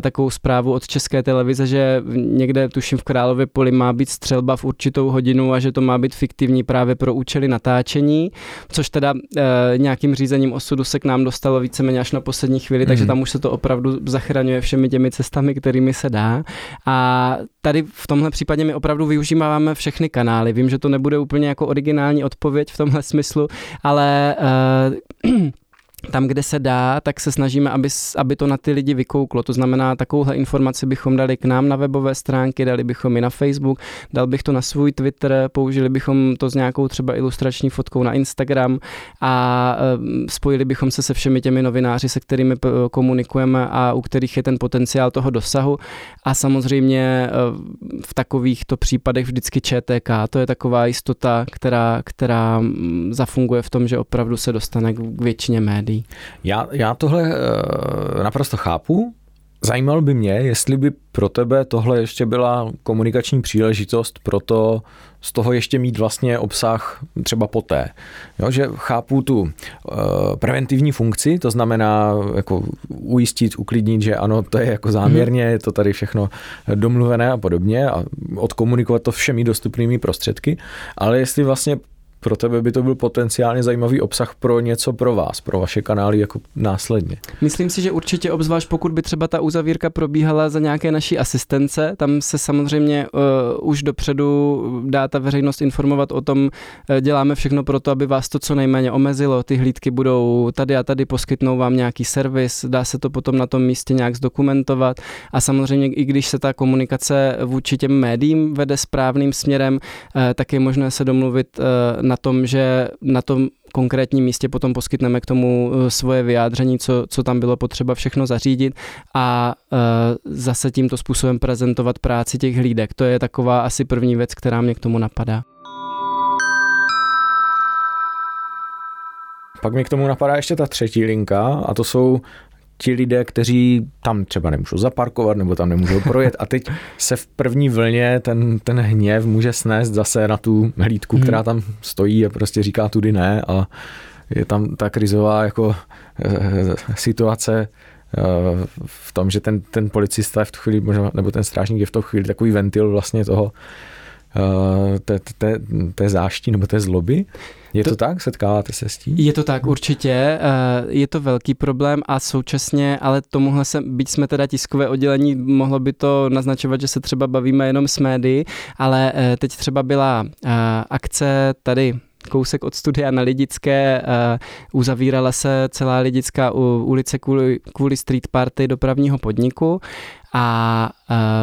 takovou takovou zprávu od české televize, že někde, tuším v Králově poli, má být střelba v určitou hodinu a že to má být fiktivní právě pro účely natáčení, což teda e, nějakým řízením osudu se k nám dostalo víceméně až na poslední chvíli, mm-hmm. takže mhm. tam už se to opravdu zachraňuje všemi těmi cestami, kterými se dá. A tady v tomhle případě my opravdu využíváme všechny kanály. Vím, že to nebude úplně jako originální odpověď v tomhle smyslu, ale e, tam, kde se dá, tak se snažíme, aby, aby to na ty lidi vykouklo. To znamená, takovouhle informaci bychom dali k nám na webové stránky, dali bychom i na Facebook, dal bych to na svůj Twitter, použili bychom to s nějakou třeba ilustrační fotkou na Instagram a spojili bychom se se všemi těmi novináři, se kterými komunikujeme a u kterých je ten potenciál toho dosahu. A samozřejmě e, v takovýchto případech vždycky ČTK, to je taková jistota, která, která zafunguje v tom, že opravdu se dostane k většině médií médií. Já, já tohle uh, naprosto chápu. Zajímalo by mě, jestli by pro tebe tohle ještě byla komunikační příležitost pro to z toho ještě mít vlastně obsah třeba poté. Jo, že chápu tu uh, preventivní funkci, to znamená jako ujistit, uklidnit, že ano, to je jako záměrně, je to tady všechno domluvené a podobně a odkomunikovat to všemi dostupnými prostředky, ale jestli vlastně pro tebe by to byl potenciálně zajímavý obsah pro něco pro vás, pro vaše kanály jako následně. Myslím si, že určitě obzvlášť pokud by třeba ta uzavírka probíhala za nějaké naší asistence, tam se samozřejmě uh, už dopředu dá ta veřejnost informovat o tom, uh, děláme všechno pro to, aby vás to co nejméně omezilo, ty hlídky budou tady a tady, poskytnou vám nějaký servis, dá se to potom na tom místě nějak zdokumentovat a samozřejmě i když se ta komunikace vůči těm médiím vede správným směrem, uh, tak je možné se domluvit uh, na tom, že na tom konkrétním místě potom poskytneme k tomu eh, svoje vyjádření, co, co tam bylo potřeba všechno zařídit a uh, zase tímto způsobem prezentovat práci těch hlídek. To je taková asi první věc, která mě k tomu napadá. pak mi k tomu napadá ještě ta třetí linka a to jsou ti lidé, kteří tam třeba nemůžou zaparkovat nebo tam nemůžou projet a teď se v první vlně ten, ten hněv může snést zase na tu hlídku, hmm. která tam stojí a prostě říká tudy ne a je tam ta krizová jako e, situace e, v tom, že ten, ten policista je v tu chvíli, možná, nebo ten strážník je v tu chvíli takový ventil vlastně toho, e, té, té, té záští nebo té zloby. Je to, to tak? Setkáváte se s tím? Je to tak, určitě. Eh, je to velký problém a současně, ale tomuhle se, byť jsme teda tiskové oddělení, mohlo by to naznačovat, že se třeba bavíme jenom s médií, ale eh, teď třeba byla eh, akce tady kousek od studia na Lidické, uzavírala se celá Lidická ulice kvůli, kvůli street party dopravního podniku a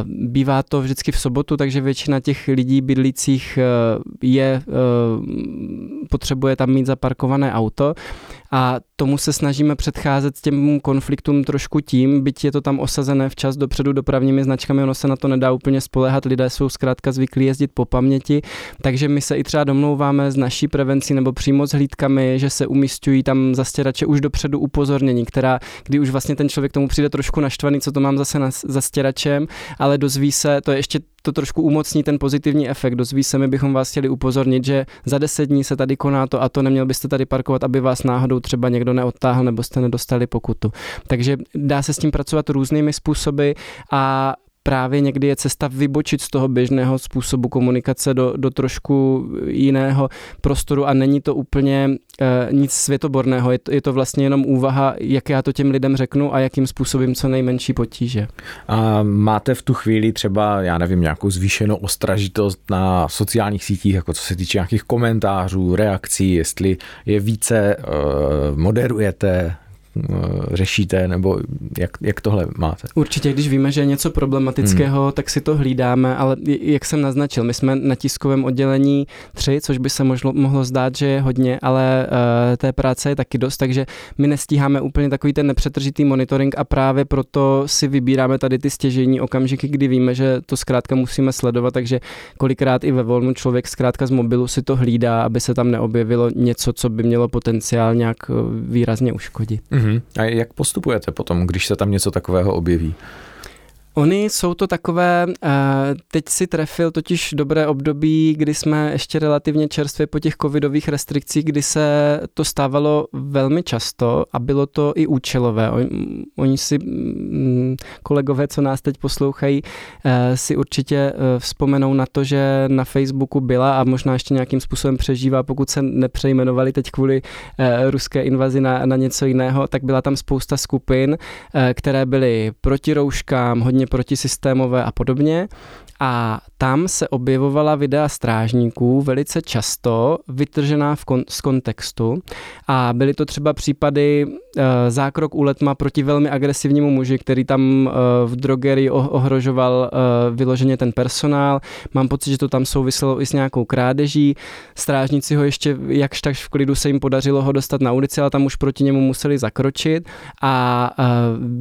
bývá to vždycky v sobotu, takže většina těch lidí bydlících je, potřebuje tam mít zaparkované auto a tomu se snažíme předcházet těm konfliktům trošku tím, byť je to tam osazené včas dopředu dopravními značkami, ono se na to nedá úplně spolehat, lidé jsou zkrátka zvyklí jezdit po paměti, takže my se i třeba domlouváme s naší prevencí nebo přímo s hlídkami, že se umístují tam zastěrače už dopředu upozornění, která, kdy už vlastně ten člověk tomu přijde trošku naštvaný, co to mám zase na, za stěračem, ale dozví se, to je ještě to trošku umocní ten pozitivní efekt. Dozví se, my bychom vás chtěli upozornit, že za deset dní se tady koná to a to neměl byste tady parkovat, aby vás náhodou třeba někdo neodtáhl nebo jste nedostali pokutu. Takže dá se s tím pracovat různými způsoby a právě někdy je cesta vybočit z toho běžného způsobu komunikace do, do trošku jiného prostoru a není to úplně e, nic světoborného, je to, je to vlastně jenom úvaha, jak já to těm lidem řeknu a jakým způsobem co nejmenší potíže. A máte v tu chvíli třeba, já nevím, nějakou zvýšenou ostražitost na sociálních sítích, jako co se týče nějakých komentářů, reakcí, jestli je více e, moderujete, řešíte, nebo jak, jak tohle máte? Určitě, když víme, že je něco problematického, hmm. tak si to hlídáme, ale jak jsem naznačil, my jsme na tiskovém oddělení tři, což by se možlo, mohlo zdát, že je hodně, ale uh, té práce je taky dost, takže my nestíháme úplně takový ten nepřetržitý monitoring a právě proto si vybíráme tady ty stěžení okamžiky, kdy víme, že to zkrátka musíme sledovat, takže kolikrát i ve volnu člověk zkrátka z mobilu si to hlídá, aby se tam neobjevilo něco, co by mělo potenciál nějak eh, výrazně uškodit. Hmm. Mm-hmm. A jak postupujete potom, když se tam něco takového objeví? Oni jsou to takové, eh, teď si trefil totiž dobré období, kdy jsme ještě relativně čerstvě po těch covidových restrikcích, kdy se to stávalo velmi často a bylo to i účelové. Oni si, mm, kolegové, co nás teď poslouchají, eh, si určitě eh, vzpomenou na to, že na Facebooku byla a možná ještě nějakým způsobem přežívá, pokud se nepřejmenovali teď kvůli ruské invazi na, na něco jiného, tak byla tam spousta skupin, které byly proti rouškám, hodně protisystémové a podobně. A tam se objevovala videa strážníků velice často vytržená v kon- z kontextu a byly to třeba případy e, zákrok u letma proti velmi agresivnímu muži, který tam e, v drogerii ohrožoval e, vyloženě ten personál. Mám pocit, že to tam souviselo i s nějakou krádeží. Strážníci ho ještě jakž tak v klidu se jim podařilo ho dostat na ulici, ale tam už proti němu museli zakročit a e,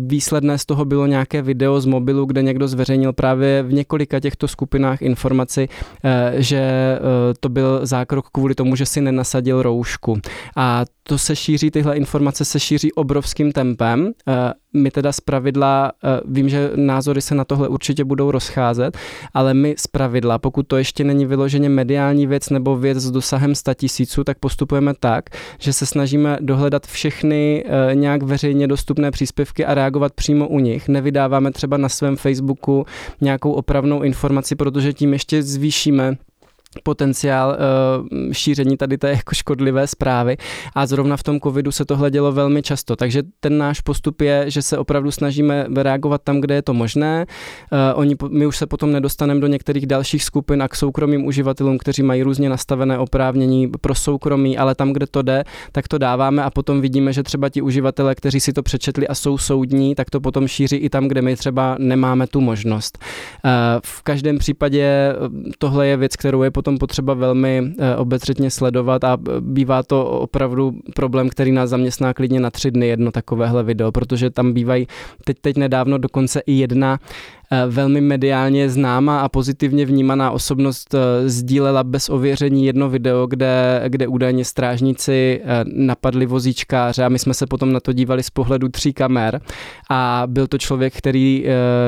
výsledné z toho bylo nějaké video z mobilu, kde někdo zveřejnil právě v několika těchto skupinách informaci, eh, že eh, to byl zákrok kvůli tomu, že si nenasadil roušku. A to se šíří, tyhle informace se šíří obrovským tempem. Eh, my teda z pravidla, vím, že názory se na tohle určitě budou rozcházet, ale my z pravidla, pokud to ještě není vyloženě mediální věc nebo věc s dosahem 100 tisíců, tak postupujeme tak, že se snažíme dohledat všechny nějak veřejně dostupné příspěvky a reagovat přímo u nich. Nevydáváme třeba na svém Facebooku nějakou opravnou informaci, protože tím ještě zvýšíme potenciál uh, šíření tady té jako škodlivé zprávy a zrovna v tom covidu se tohle dělo velmi často, takže ten náš postup je, že se opravdu snažíme reagovat tam, kde je to možné. Uh, oni, my už se potom nedostaneme do některých dalších skupin a k soukromým uživatelům, kteří mají různě nastavené oprávnění pro soukromí, ale tam, kde to jde, tak to dáváme a potom vidíme, že třeba ti uživatelé, kteří si to přečetli a jsou soudní, tak to potom šíří i tam, kde my třeba nemáme tu možnost. Uh, v každém případě tohle je věc, kterou je potom potřeba velmi eh, obezřetně sledovat a eh, bývá to opravdu problém, který nás zaměstná klidně na tři dny jedno takovéhle video, protože tam bývají teď, teď nedávno dokonce i jedna velmi mediálně známá a pozitivně vnímaná osobnost sdílela bez ověření jedno video, kde, kde údajně strážníci napadli vozíčkáře a my jsme se potom na to dívali z pohledu tří kamer. A byl to člověk, který,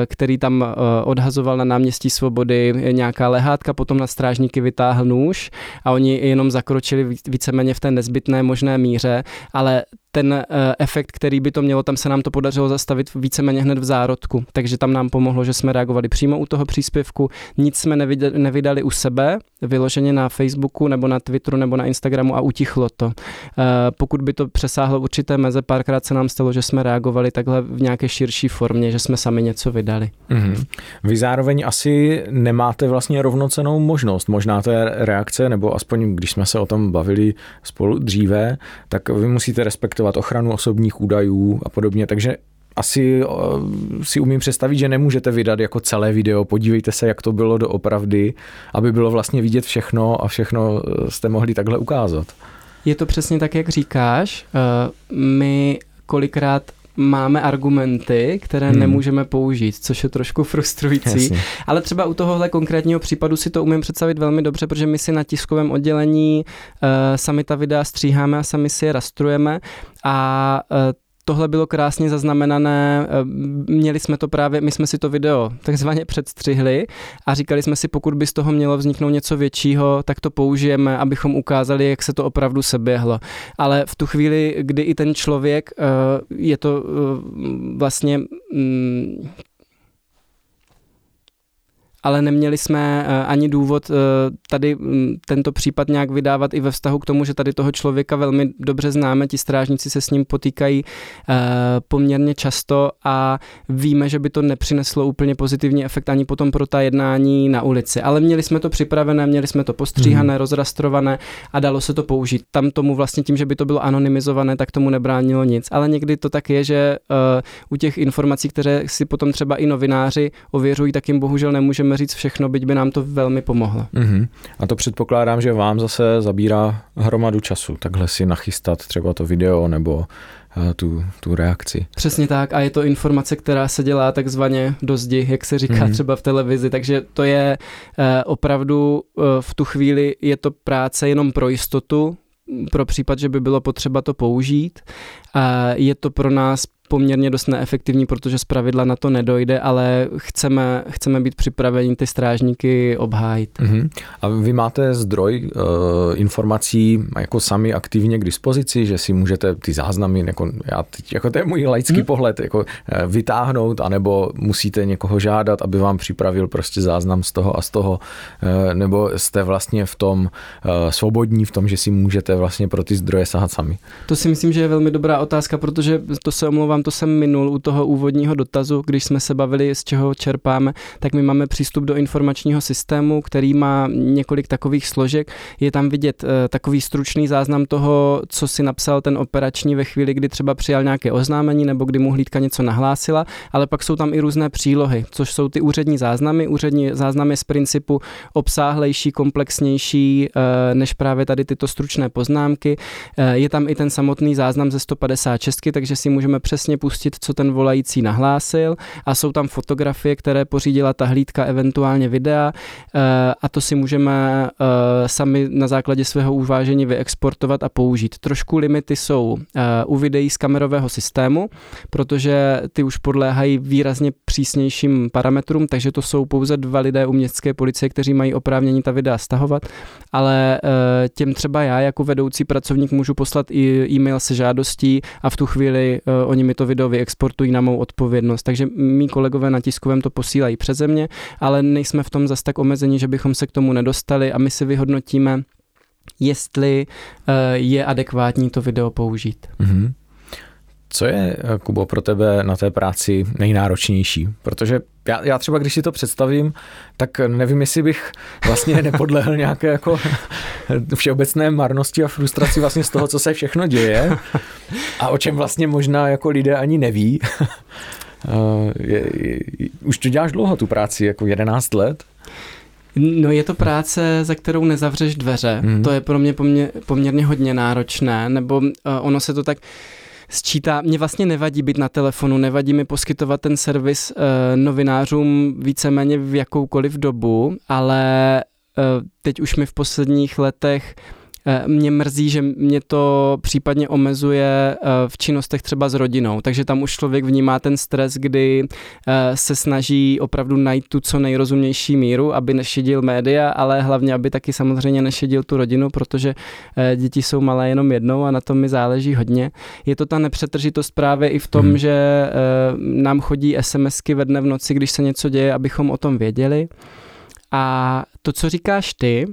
který tam odhazoval na náměstí Svobody nějaká lehátka, potom na strážníky vytáhl nůž a oni jenom zakročili víceméně v té nezbytné možné míře, ale ten eh, efekt, který by to mělo, tam se nám to podařilo zastavit víceméně hned v zárodku. Takže tam nám pomohlo, že jsme reagovali přímo u toho příspěvku. Nic jsme nevydali, nevydali u sebe, vyloženě na Facebooku nebo na Twitteru nebo na Instagramu a utichlo to. Eh, pokud by to přesáhlo určité meze, párkrát se nám stalo, že jsme reagovali takhle v nějaké širší formě, že jsme sami něco vydali. Mm-hmm. Vy zároveň asi nemáte vlastně rovnocenou možnost. Možná té reakce, nebo aspoň když jsme se o tom bavili spolu dříve, tak vy musíte respektovat respektovat ochranu osobních údajů a podobně, takže asi si umím představit, že nemůžete vydat jako celé video, podívejte se, jak to bylo doopravdy, aby bylo vlastně vidět všechno a všechno e, jste mohli takhle ukázat. Je to přesně tak, jak říkáš. E, my kolikrát máme argumenty, které hmm. nemůžeme použít, což je trošku frustrující. Jasně. Ale třeba u tohohle konkrétního případu si to umím představit velmi dobře, protože my si na tiskovém oddělení uh, sami ta videa stříháme a sami si je rastrujeme a uh, tohle bylo krásně zaznamenané, eh, měli jsme to právě, my jsme si to video takzvaně předstřihli a říkali jsme si, pokud by z toho mělo vzniknout něco většího, tak to použijeme, abychom ukázali, jak se to opravdu seběhlo. Ale v tu chvíli, kdy i ten člověk, eh, je to eh, vlastně mm, ale neměli jsme eh, ani důvod eh, tady mm, tento případ nějak vydávat i ve vztahu k tomu, že tady toho člověka velmi dobře známe, ti strážníci se s ním potýkají eh, poměrně často a víme, že by to nepřineslo úplně pozitivní efekt ani potom pro ta jednání na ulici. Ale měli jsme to připravené, měli jsme to postříhané, hmm. rozrastrované a dalo se to použít. Tam tomu vlastně tím, že by to bylo anonymizované, tak tomu nebránilo nic. Ale někdy to tak je, že u těch informací, které si potom třeba i novináři ověřují, tak jim bohužel nemůžeme nemůžeme říct všechno, byť by nám to velmi pomohlo. Mm-hmm. A to předpokládám, že vám zase zabírá hromadu času, takhle si nachystat třeba to video nebo eh, tu, tu reakci. Přesně tak a je to informace, která se dělá takzvaně do zdi, jak se říká mm-hmm. třeba v televizi, takže to je eh, opravdu eh, v tu chvíli je to práce jenom pro jistotu, pro případ, že by bylo potřeba to použít. A je to pro nás poměrně dost neefektivní, protože z pravidla na to nedojde, ale chceme, chceme být připraveni ty strážníky obhájit. Uh-huh. A vy máte zdroj uh, informací jako sami aktivně k dispozici, že si můžete ty záznamy, jako, já teď, jako to je můj laický hmm. pohled, jako eh, vytáhnout, anebo musíte někoho žádat, aby vám připravil prostě záznam z toho a z toho, uh, nebo jste vlastně v tom uh, svobodní, v tom, že si můžete vlastně pro ty zdroje sahat sami? To si myslím, že je velmi dobrá otázka, protože to se omlouvám to jsem minul u toho úvodního dotazu, když jsme se bavili, z čeho čerpáme, tak my máme přístup do informačního systému, který má několik takových složek. Je tam vidět uh, takový stručný záznam toho, co si napsal ten operační ve chvíli, kdy třeba přijal nějaké oznámení nebo kdy mu hlídka něco nahlásila, ale pak jsou tam i různé přílohy, což jsou ty úřední záznamy. Úřední záznamy z principu obsáhlejší, komplexnější uh, než právě tady tyto stručné poznámky. Uh, je tam i ten samotný záznam ze 156, takže si můžeme přesně přesně pustit, co ten volající nahlásil. A jsou tam fotografie, které pořídila ta hlídka, eventuálně videa. Eh, a to si můžeme eh, sami na základě svého uvážení vyexportovat a použít. Trošku limity jsou eh, u videí z kamerového systému, protože ty už podléhají výrazně přísnějším parametrům, takže to jsou pouze dva lidé u městské policie, kteří mají oprávnění ta videa stahovat, ale těm třeba já jako vedoucí pracovník můžu poslat i e-mail se žádostí a v tu chvíli oni mi to to video vyexportují na mou odpovědnost. Takže mý kolegové na tiskovém to posílají přeze mě, ale nejsme v tom zas tak omezení, že bychom se k tomu nedostali a my si vyhodnotíme, jestli uh, je adekvátní to video použít. Mm-hmm. Co je, eh, Kubo, pro tebe na té práci nejnáročnější? Protože já, já třeba, když si to představím, tak nevím, jestli bych vlastně nepodlehl nějaké jako všeobecné marnosti a frustraci vlastně z toho, co se všechno děje a o čem vlastně možná jako lidé ani neví. Eh, je, je, už to děláš dlouho, tu práci, jako 11 let? No je to práce, za kterou nezavřeš dveře. Mm. To je pro mě poměr, poměrně hodně náročné, nebo uh, ono se to tak sčítá, mě vlastně nevadí být na telefonu, nevadí mi poskytovat ten servis e, novinářům víceméně v jakoukoliv dobu, ale e, teď už mi v posledních letech Eh, mě mrzí, že mě to případně omezuje eh, v činnostech třeba s rodinou, takže tam už člověk vnímá ten stres, kdy eh, se snaží opravdu najít tu co nejrozumnější míru, aby nešidil média, ale hlavně, aby taky samozřejmě nešidil tu rodinu, protože děti jsou malé jenom jednou a na tom mi záleží hodně. Je to ta nepřetržitost právě i v tom, hmm. že nám chodí SMSky ve dne v noci, když se něco děje, abychom o tom věděli. A to, co říkáš ty,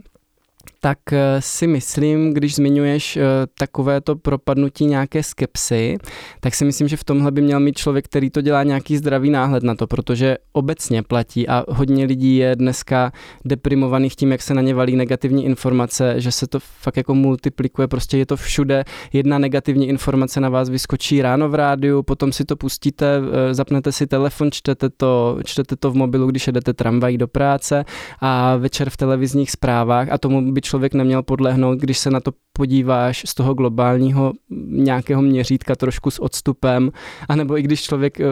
tak eh, si myslím, když zmiňuješ eh, takové to propadnutí nějaké skepsy, tak si myslím, že v tomhle by měl mít člověk, který to dělá nějaký zdravý náhled na to, protože obecně platí a hodně lidí je dneska deprimovaných tím, jak se na ně valí negativní informace, že se to fakt jako multiplikuje, prostě je to všude. Jedna negativní informace na vás vyskočí ráno v rádiu, potom si to pustíte, eh, zapnete si telefon, čtete to, čtete to v mobilu, když jedete tramvají do práce a večer v televizních zprávách a tomu by člověk neměl podlehnout, když se na to podíváš z toho globálního nějakého měřítka trošku s odstupem, anebo i když člověk eh,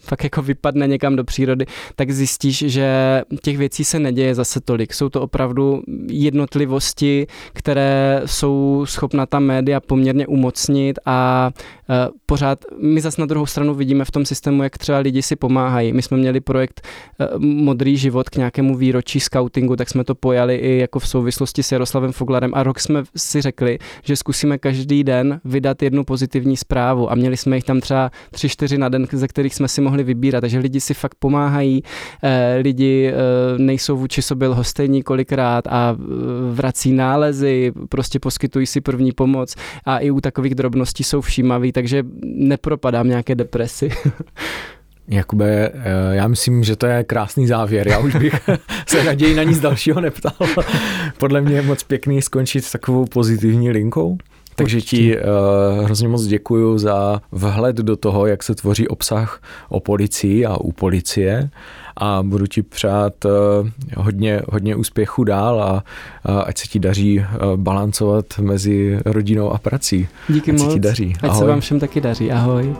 fakt jako vypadne někam do přírody, tak zjistíš, že těch věcí se neděje zase tolik. Jsou to opravdu jednotlivosti, které jsou schopna ta média poměrně umocnit a eh, pořád my zase na druhou stranu vidíme v tom systému, jak třeba lidi si pomáhají. My jsme měli projekt eh, Modrý život k nějakému výročí scoutingu, tak jsme to pojali i jako v souvislosti s Jaroslavem Foglarem a rok jsme si řekli, že zkusíme každý den vydat jednu pozitivní zprávu. A měli jsme jich tam třeba tři, čtyři na den, ze kterých jsme si mohli vybírat, takže lidi si fakt pomáhají, eh, lidi eh, nejsou vůči sobě lhostejní kolikrát a eh, vrací nálezy, prostě poskytují si první pomoc. A i u takových drobností jsou všímaví, takže nepropadám nějaké depresi. Jakube, eh, já myslím, že to je krásný závěr. Já už bych se raději na nic dalšího neptal. Podle mě je moc pěkný skončit s takovou pozitivní linkou. Takže ti uh, hrozně moc děkuji za vhled do toho, jak se tvoří obsah o policii a u policie a budu ti přát uh, hodně, hodně úspěchu dál a uh, ať se ti daří uh, balancovat mezi rodinou a prací. Díky ať moc. Se ti daří. Ať Ahoj. se vám všem taky daří. Ahoj.